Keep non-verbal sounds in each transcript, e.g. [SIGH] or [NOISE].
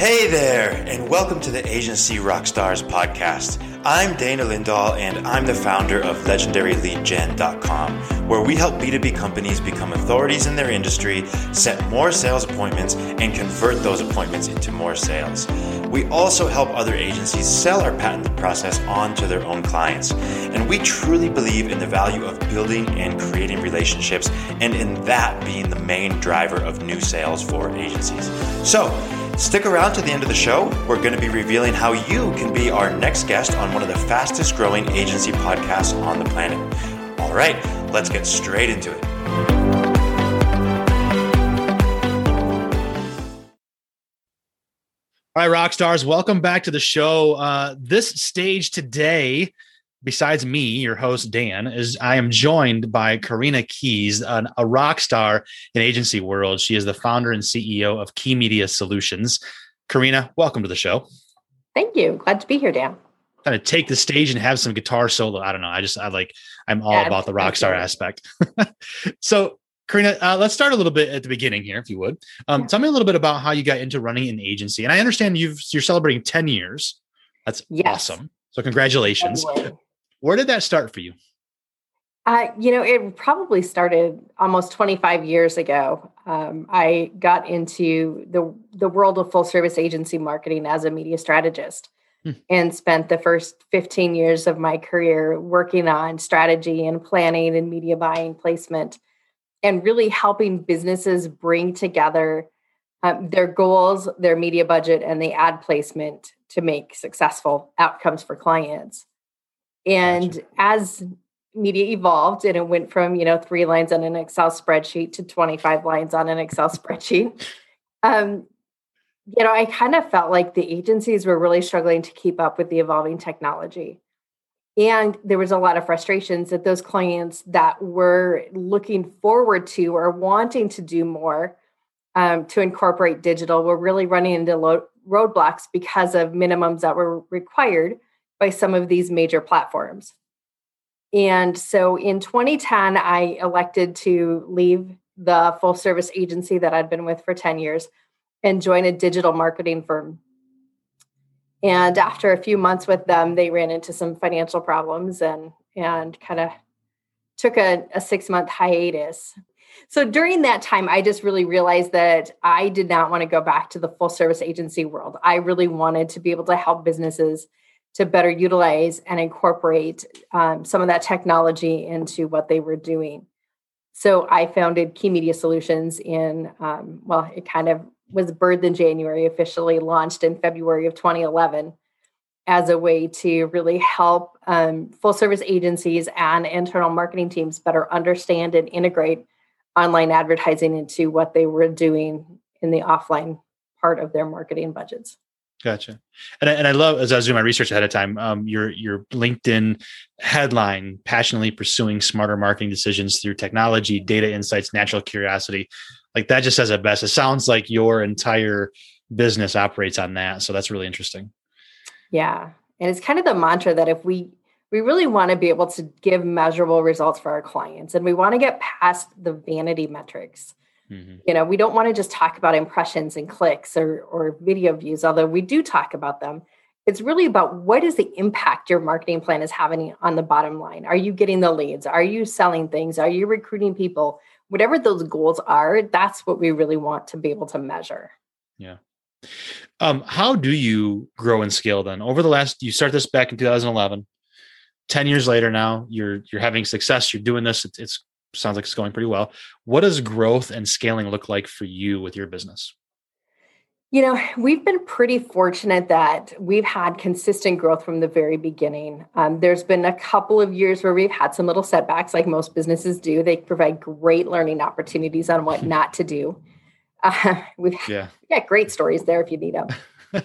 Hey there, and welcome to the Agency Rockstars podcast. I'm Dana Lindahl, and I'm the founder of LegendaryLeadGen.com, where we help B2B companies become authorities in their industry, set more sales appointments, and convert those appointments into more sales. We also help other agencies sell our patented process on to their own clients. And we truly believe in the value of building and creating relationships, and in that being the main driver of new sales for agencies. So, Stick around to the end of the show. We're going to be revealing how you can be our next guest on one of the fastest growing agency podcasts on the planet. All right, let's get straight into it. All right, rock stars, welcome back to the show. Uh, this stage today besides me, your host Dan, is I am joined by Korena Keys, an, a rock star in agency world. She is the founder and CEO of Key Media Solutions. Korena, welcome to the show. Thank you. Glad to be here, Dan. Kind of take the stage and have some guitar solo. I don't know. I just I like I'm all yeah, about the rock star aspect. [LAUGHS] so Korena, uh, let's start a little bit at the beginning here, if you would. Um, yeah. Tell me a little bit about how you got into running an agency. And I understand you've you're celebrating 10 years. That's yes. awesome. So congratulations. Where did that start for you? Uh, you know, it probably started almost 25 years ago. Um, I got into the the world of full service agency marketing as a media strategist, hmm. and spent the first 15 years of my career working on strategy and planning and media buying placement, and really helping businesses bring together um, their goals, their media budget, and the ad placement to make successful outcomes for clients. And gotcha. as media evolved and it went from, you know, three lines on an Excel spreadsheet to 25 lines on an Excel [LAUGHS] spreadsheet, um, you know, I kind of felt like the agencies were really struggling to keep up with the evolving technology. And there was a lot of frustrations that those clients that were looking forward to or wanting to do more um, to incorporate digital were really running into lo- roadblocks because of minimums that were required by some of these major platforms. And so in 2010, I elected to leave the full service agency that I'd been with for 10 years and join a digital marketing firm. And after a few months with them, they ran into some financial problems and and kind of took a, a six month hiatus. So during that time, I just really realized that I did not want to go back to the full service agency world. I really wanted to be able to help businesses to better utilize and incorporate um, some of that technology into what they were doing. So I founded Key Media Solutions in, um, well, it kind of was birthed in January, officially launched in February of 2011 as a way to really help um, full service agencies and internal marketing teams better understand and integrate online advertising into what they were doing in the offline part of their marketing budgets. Gotcha. And I, and I love as I was doing my research ahead of time, um, your your LinkedIn headline: passionately pursuing smarter marketing decisions through technology, data insights, natural curiosity. Like that just says it best. It sounds like your entire business operates on that. So that's really interesting. Yeah, and it's kind of the mantra that if we we really want to be able to give measurable results for our clients, and we want to get past the vanity metrics Mm-hmm. You know, we don't want to just talk about impressions and clicks or, or video views, although we do talk about them. It's really about what is the impact your marketing plan is having on the bottom line. Are you getting the leads? Are you selling things? Are you recruiting people? Whatever those goals are, that's what we really want to be able to measure. Yeah. Um, how do you grow and scale then? Over the last, you start this back in 2011. 10 years later now you're you're having success you're doing this it's, it's sounds like it's going pretty well. What does growth and scaling look like for you with your business? You know, we've been pretty fortunate that we've had consistent growth from the very beginning. Um, there's been a couple of years where we've had some little setbacks, like most businesses do. They provide great learning opportunities on what [LAUGHS] not to do. Uh, we've yeah. got great stories there if you need them.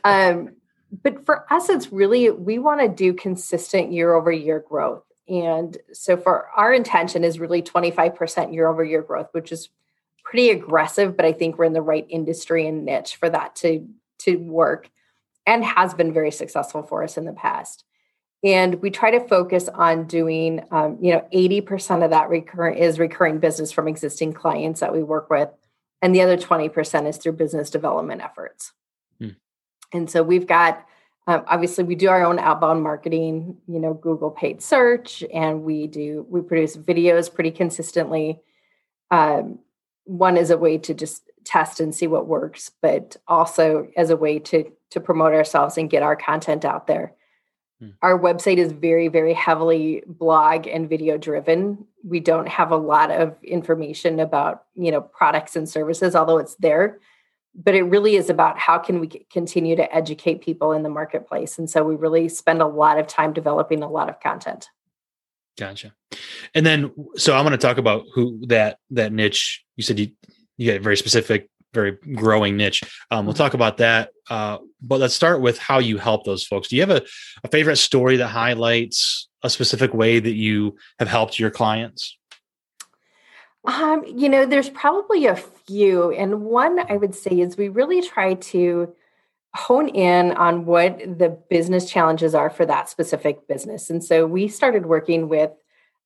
[LAUGHS] um, but for us, it's really, we want to do consistent year over year growth. And so for our intention is really 25% year over year growth, which is pretty aggressive, but I think we're in the right industry and niche for that to to work and has been very successful for us in the past. And we try to focus on doing, um, you know, 80% of that recurring is recurring business from existing clients that we work with. And the other 20% is through business development efforts. Hmm. And so we've got um, obviously we do our own outbound marketing, you know, Google paid search, and we do we produce videos pretty consistently. Um, one is a way to just test and see what works, but also as a way to to promote ourselves and get our content out there. Hmm. Our website is very, very heavily blog and video driven. We don't have a lot of information about, you know, products and services, although it's there but it really is about how can we continue to educate people in the marketplace and so we really spend a lot of time developing a lot of content. Gotcha. And then so i'm going to talk about who that that niche. You said you you got a very specific very growing niche. Um, we'll mm-hmm. talk about that uh, but let's start with how you help those folks. Do you have a, a favorite story that highlights a specific way that you have helped your clients um, you know, there's probably a few. And one I would say is we really try to hone in on what the business challenges are for that specific business. And so we started working with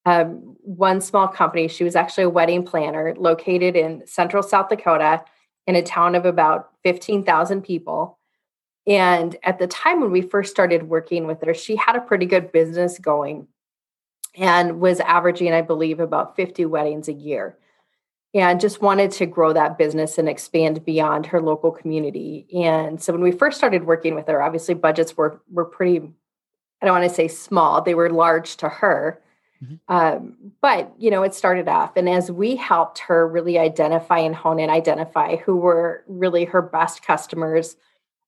um, one small company. She was actually a wedding planner located in central South Dakota in a town of about 15,000 people. And at the time when we first started working with her, she had a pretty good business going and was averaging, I believe, about 50 weddings a year. And just wanted to grow that business and expand beyond her local community. And so when we first started working with her, obviously budgets were were pretty, I don't want to say small, they were large to her. Mm-hmm. Um, but you know, it started off. And as we helped her really identify and hone in, identify who were really her best customers,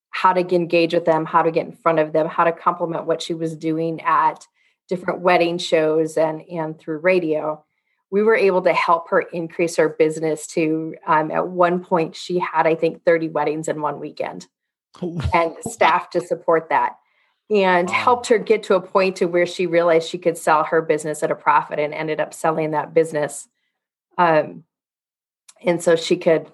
how to engage with them, how to get in front of them, how to complement what she was doing at different wedding shows and and through radio we were able to help her increase her business to um, at one point she had i think 30 weddings in one weekend and staff to support that and wow. helped her get to a point to where she realized she could sell her business at a profit and ended up selling that business um, and so she could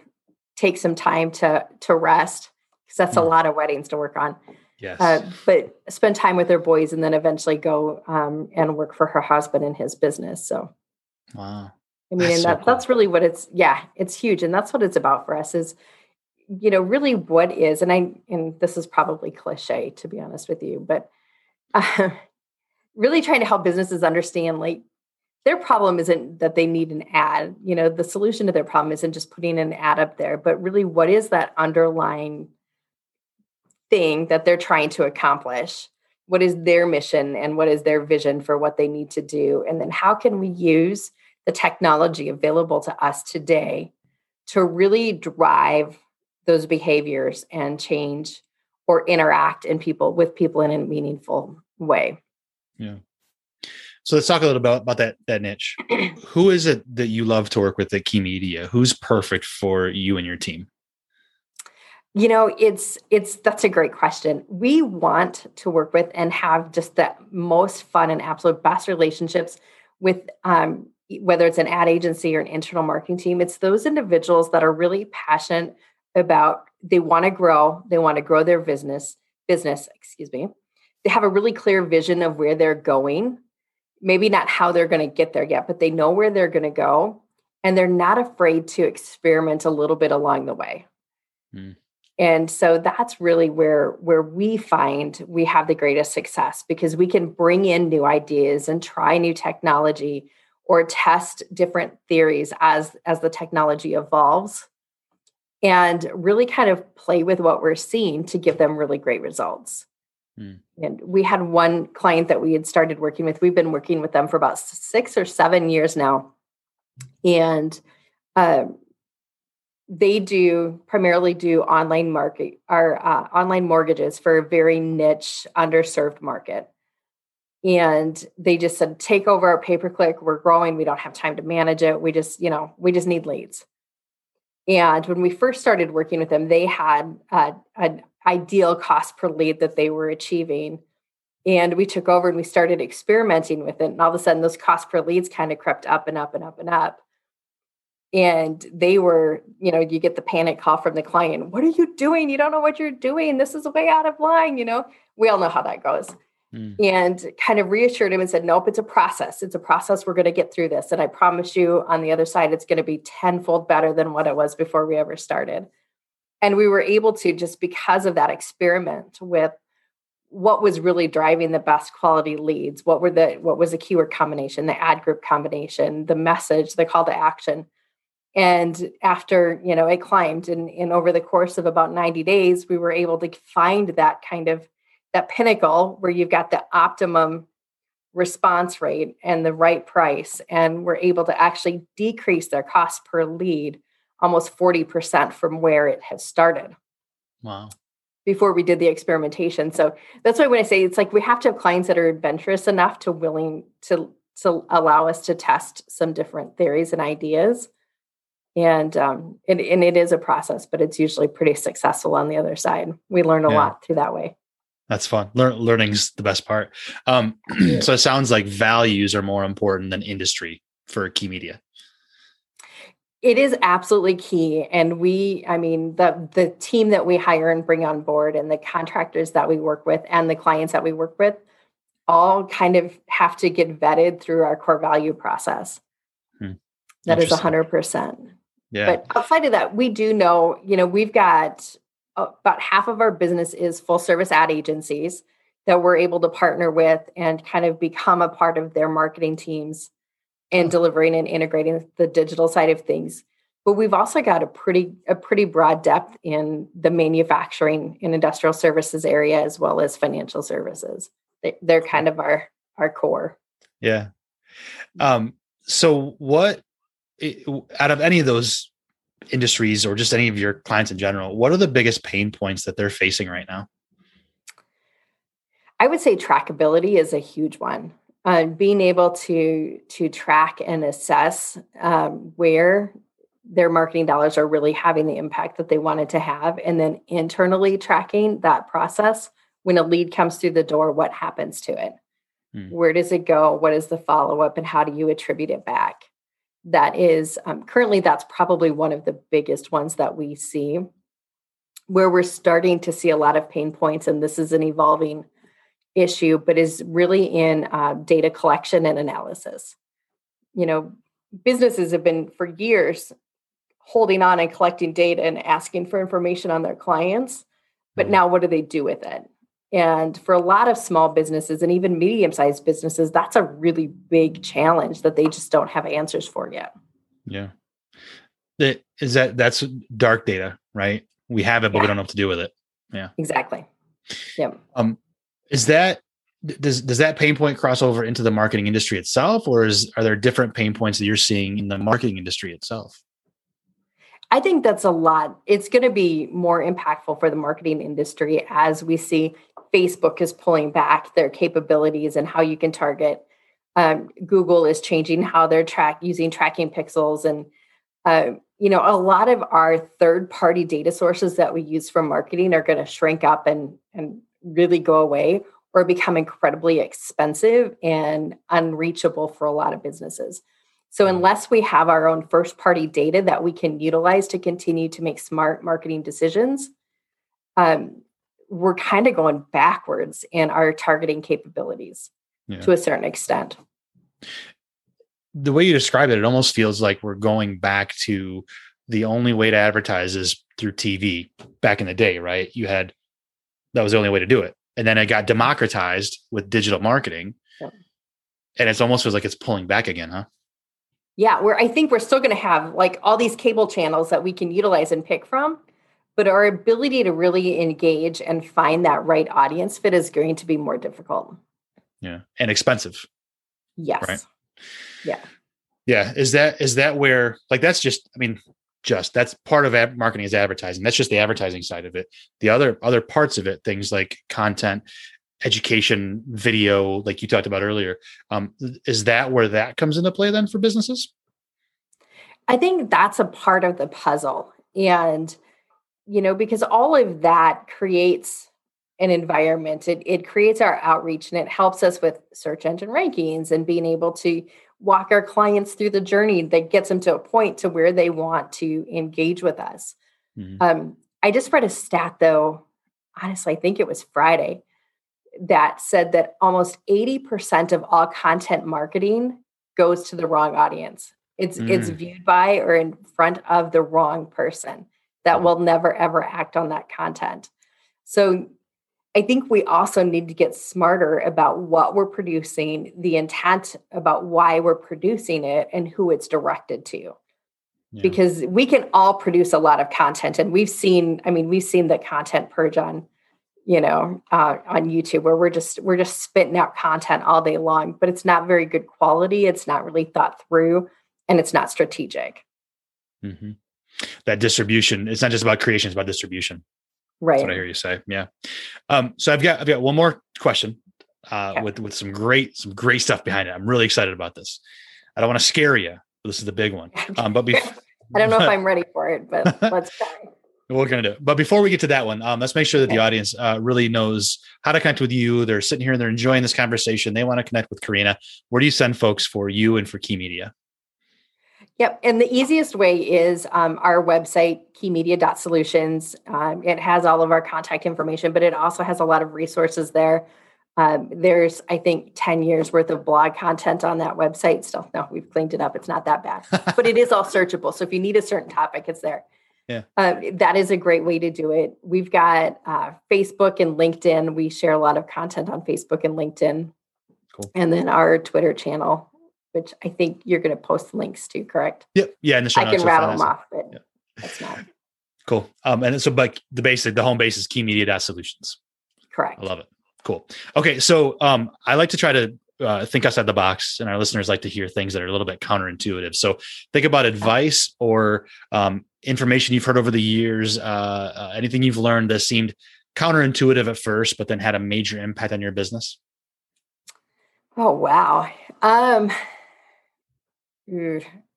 take some time to to rest because that's a hmm. lot of weddings to work on Yes. Uh, but spend time with their boys and then eventually go um, and work for her husband in his business. So, wow. I mean, that's and so that, cool. that's really what it's, yeah, it's huge. And that's what it's about for us is, you know, really what is, and I, and this is probably cliche to be honest with you, but uh, [LAUGHS] really trying to help businesses understand like their problem isn't that they need an ad. You know, the solution to their problem isn't just putting an ad up there, but really what is that underlying thing that they're trying to accomplish. What is their mission and what is their vision for what they need to do? And then how can we use the technology available to us today to really drive those behaviors and change or interact in people with people in a meaningful way? Yeah. So let's talk a little bit about, about that that niche. [CLEARS THROAT] Who is it that you love to work with at key media? Who's perfect for you and your team you know, it's it's that's a great question. We want to work with and have just the most fun and absolute best relationships with um, whether it's an ad agency or an internal marketing team. It's those individuals that are really passionate about they want to grow, they want to grow their business, business, excuse me. They have a really clear vision of where they're going. Maybe not how they're going to get there yet, but they know where they're going to go and they're not afraid to experiment a little bit along the way. Mm and so that's really where where we find we have the greatest success because we can bring in new ideas and try new technology or test different theories as as the technology evolves and really kind of play with what we're seeing to give them really great results. Mm. and we had one client that we had started working with. We've been working with them for about six or seven years now. And um, they do primarily do online market or uh, online mortgages for a very niche underserved market. And they just said take over our pay per click we're growing we don't have time to manage it we just you know we just need leads. And when we first started working with them they had uh, an ideal cost per lead that they were achieving. And we took over and we started experimenting with it and all of a sudden those cost per leads kind of crept up and up and up and up and they were you know you get the panic call from the client what are you doing? You don't know what you're doing. This is way out of line you know? We all know how that goes. Mm. and kind of reassured him and said nope it's a process. It's a process. We're going to get through this. And i promise you on the other side it's going to be tenfold better than what it was before we ever started. And we were able to, just because of that experiment with what was really driving the best quality leads, what were the what was the keyword combination, the ad group combination, the message, the call to action. And after, you know, it climbed and, and over the course of about 90 days, we were able to find that kind of that pinnacle where you've got the optimum response rate and the right price and we're able to actually decrease their cost per lead almost 40% from where it has started. Wow. Before we did the experimentation. So that's why when I say it's like we have to have clients that are adventurous enough to willing to to allow us to test some different theories and ideas. And um and, and it is a process, but it's usually pretty successful on the other side. We learn a yeah. lot through that way. That's fun. Learn, learning's the best part. Um, [CLEARS THROAT] so it sounds like values are more important than industry for key media. It is absolutely key, and we, I mean, the the team that we hire and bring on board, and the contractors that we work with, and the clients that we work with, all kind of have to get vetted through our core value process. Hmm. That is hundred percent. Yeah. But outside of that, we do know, you know, we've got about half of our business is full service ad agencies that we're able to partner with and kind of become a part of their marketing teams and delivering and integrating the digital side of things. But we've also got a pretty a pretty broad depth in the manufacturing and industrial services area as well as financial services. They're kind of our our core. Yeah. Um so what out of any of those industries or just any of your clients in general, what are the biggest pain points that they're facing right now? I would say trackability is a huge one. Uh, being able to to track and assess um, where their marketing dollars are really having the impact that they wanted to have, and then internally tracking that process when a lead comes through the door, what happens to it? Hmm. Where does it go? What is the follow up, and how do you attribute it back? That is um, currently that's probably one of the biggest ones that we see where we're starting to see a lot of pain points and this is an evolving issue but is really in uh, data collection and analysis you know businesses have been for years holding on and collecting data and asking for information on their clients but mm-hmm. now what do they do with it and for a lot of small businesses and even medium sized businesses, that's a really big challenge that they just don't have answers for yet. Yeah. It, is that that's dark data, right? We have it, but yeah. we don't know what to do with it. Yeah. Exactly. Yeah. Um, is that does does that pain point cross over into the marketing industry itself, or is are there different pain points that you're seeing in the marketing industry itself? I think that's a lot. It's going to be more impactful for the marketing industry as we see Facebook is pulling back their capabilities and how you can target. Um, Google is changing how they're track using tracking pixels, and uh, you know a lot of our third-party data sources that we use for marketing are going to shrink up and and really go away or become incredibly expensive and unreachable for a lot of businesses. So mm-hmm. unless we have our own first-party data that we can utilize to continue to make smart marketing decisions, um, we're kind of going backwards in our targeting capabilities yeah. to a certain extent. The way you describe it, it almost feels like we're going back to the only way to advertise is through TV back in the day, right? You had that was the only way to do it. And then it got democratized with digital marketing. Yeah. And it's almost feels like it's pulling back again, huh? Yeah, where I think we're still going to have like all these cable channels that we can utilize and pick from but our ability to really engage and find that right audience fit is going to be more difficult. Yeah. And expensive. Yes. Right. Yeah. Yeah. Is that is that where like that's just I mean just that's part of ad- marketing is advertising. That's just the advertising side of it. The other other parts of it, things like content, education, video, like you talked about earlier, um, is that where that comes into play then for businesses? I think that's a part of the puzzle, and you know, because all of that creates an environment. It, it creates our outreach and it helps us with search engine rankings and being able to walk our clients through the journey that gets them to a point to where they want to engage with us. Mm-hmm. Um, I just read a stat though, honestly, I think it was Friday, that said that almost 80% of all content marketing goes to the wrong audience. It's mm. it's viewed by or in front of the wrong person that will never ever act on that content. So I think we also need to get smarter about what we're producing, the intent about why we're producing it, and who it's directed to. Yeah. Because we can all produce a lot of content, and we've seen, I mean, we've seen the content purge on, you know, uh, on YouTube where we're just we're just spitting out content all day long, but it's not very good quality. It's not really thought through, and it's not strategic. Mm-hmm. That distribution, it's not just about creation; it's about distribution. Right. That's what I hear you say. Yeah. Um, so I've got I've got one more question uh, with with some great some great stuff behind it. I'm really excited about this. I don't want to scare you. But this is the big one. Um, but before, [LAUGHS] I don't know if I'm [LAUGHS] ready for it, but [LAUGHS] let's try. We're gonna do it. But before we get to that one, um, let's make sure that the audience uh, really knows how to connect with you. They're sitting here and they're enjoying this conversation. They want to connect with Korena. Where do you send folks for you and for Key Media? Yep. And the easiest way is um, our website, keymedia.solutions. Um, it has all of our contact information, but it also has a lot of resources there. Um, there's, I think, 10 years worth of blog content on that website. Still, no, we've cleaned it up. It's not that bad, [LAUGHS] but it is all searchable. So if you need a certain topic, it's there. Yeah. Uh, that is a great way to do it. We've got uh, Facebook and LinkedIn. We share a lot of content on Facebook and LinkedIn. Cool. And then our Twitter channel which I think you're going to post links to, correct? Yep. Yeah. In the show I can rattle them off, but yep. that's not. [LAUGHS] Cool. Um, and so, but the basic, the home base is keymedia.solutions. Correct. I love it. Cool. Okay. So, um, I like to try to uh, think outside the box, and our listeners like to hear things that are a little bit counterintuitive. So, think about advice or um, information you've heard over the years, uh, uh, anything you've learned that seemed counterintuitive at first, but then had a major impact on your business. Oh wow. Um,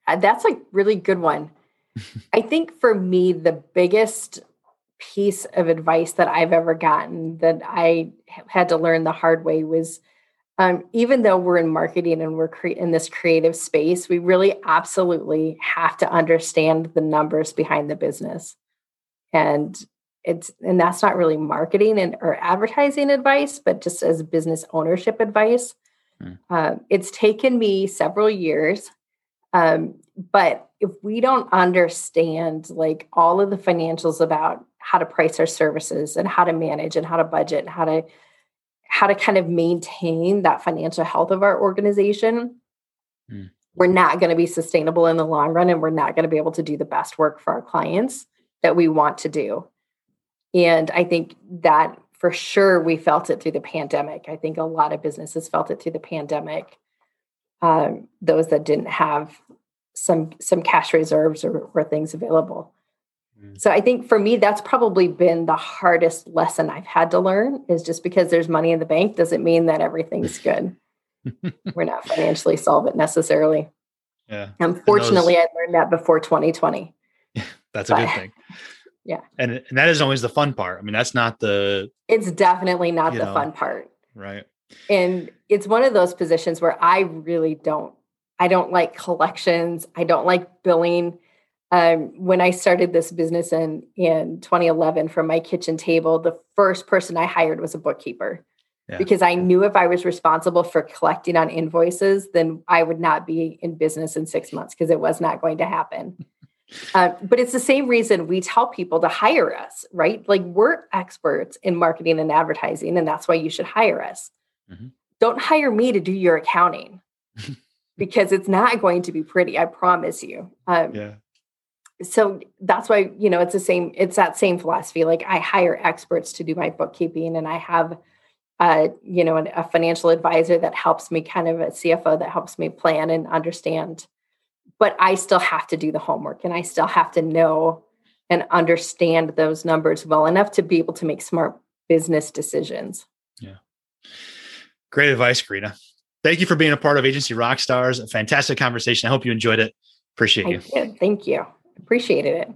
uh, that's a really good one. [LAUGHS] I think for me, the biggest piece of advice that I've ever gotten that I had to learn the hard way was um, even though we're in marketing and we're cre- in this creative space, we really absolutely have to understand the numbers behind the business. And it's and that's not really marketing and or advertising advice, but just as business ownership advice. Mm. Uh, it's taken me several years um, but if we don't understand like all of the financials about how to price our services and how to manage and how to budget and how to how to kind of maintain that financial health of our organization, mm. we're not going to be sustainable in the long run and we're not going to be able to do the best work for our clients that we want to do. And I think that for sure we felt it through the pandemic. I think a lot of businesses felt it through the pandemic um, those that didn't have some some cash reserves or, or things available. Mm. So I think for me, that's probably been the hardest lesson I've had to learn is just because there's money in the bank doesn't mean that everything's [LAUGHS] good. We're not financially solvent necessarily. Yeah. Unfortunately, those, I learned that before 2020. that's a good thing. [LAUGHS] Yeah. And, and that is always the fun part. I mean, that's not the. It's definitely not the know, fun part. Right and it's one of those positions where i really don't i don't like collections i don't like billing um, when i started this business in in 2011 from my kitchen table the first person i hired was a bookkeeper yeah. because i knew if i was responsible for collecting on invoices then i would not be in business in six months because it was not going to happen uh, [LAUGHS] but it's the same reason we tell people to hire us, right? Like we're experts in marketing and advertising, and that's why you should hire us. Mm-hmm. Don't hire me to do your accounting [LAUGHS] because it's not going to be pretty. I promise you. Um, yeah. So that's why you know it's the same. It's that same philosophy. Like I hire experts to do my bookkeeping, and I have, uh, you know, a financial advisor that helps me, kind of a CFO that helps me plan and understand. But I still have to do the homework, and I still have to know and understand those numbers well enough to be able to make smart business decisions. Yeah. Great advice, Korena. Thank you for being a part of Agency Rockstars. A fantastic conversation. I hope you enjoyed it. Appreciate you. Did. Thank you. Appreciated it.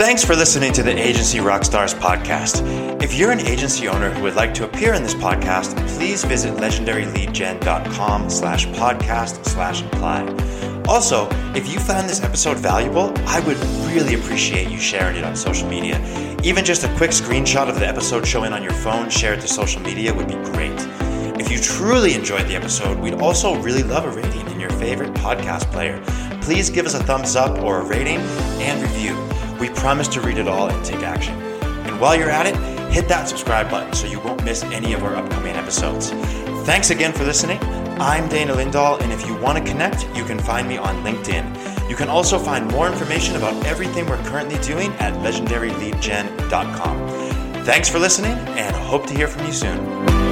Thanks for listening to the Agency Rockstars podcast. If you're an agency owner who would like to appear in this podcast, please visit legendaryleadgen.com slash podcast slash apply. Also, if you found this episode valuable, I would really appreciate you sharing it on social media. Even just a quick screenshot of the episode showing on your phone shared to social media would be great. If you truly enjoyed the episode, we'd also really love a rating in your favorite podcast player. please give us a thumbs up or a rating and review. We promise to read it all and take action. And while you're at it, hit that subscribe button so you won't miss any of our upcoming episodes. Thanks again for listening. I'm Dana Lindahl, and if you want to connect, you can find me on LinkedIn. You can also find more information about everything we're currently doing at legendaryleadgen.com. Thanks for listening, and hope to hear from you soon.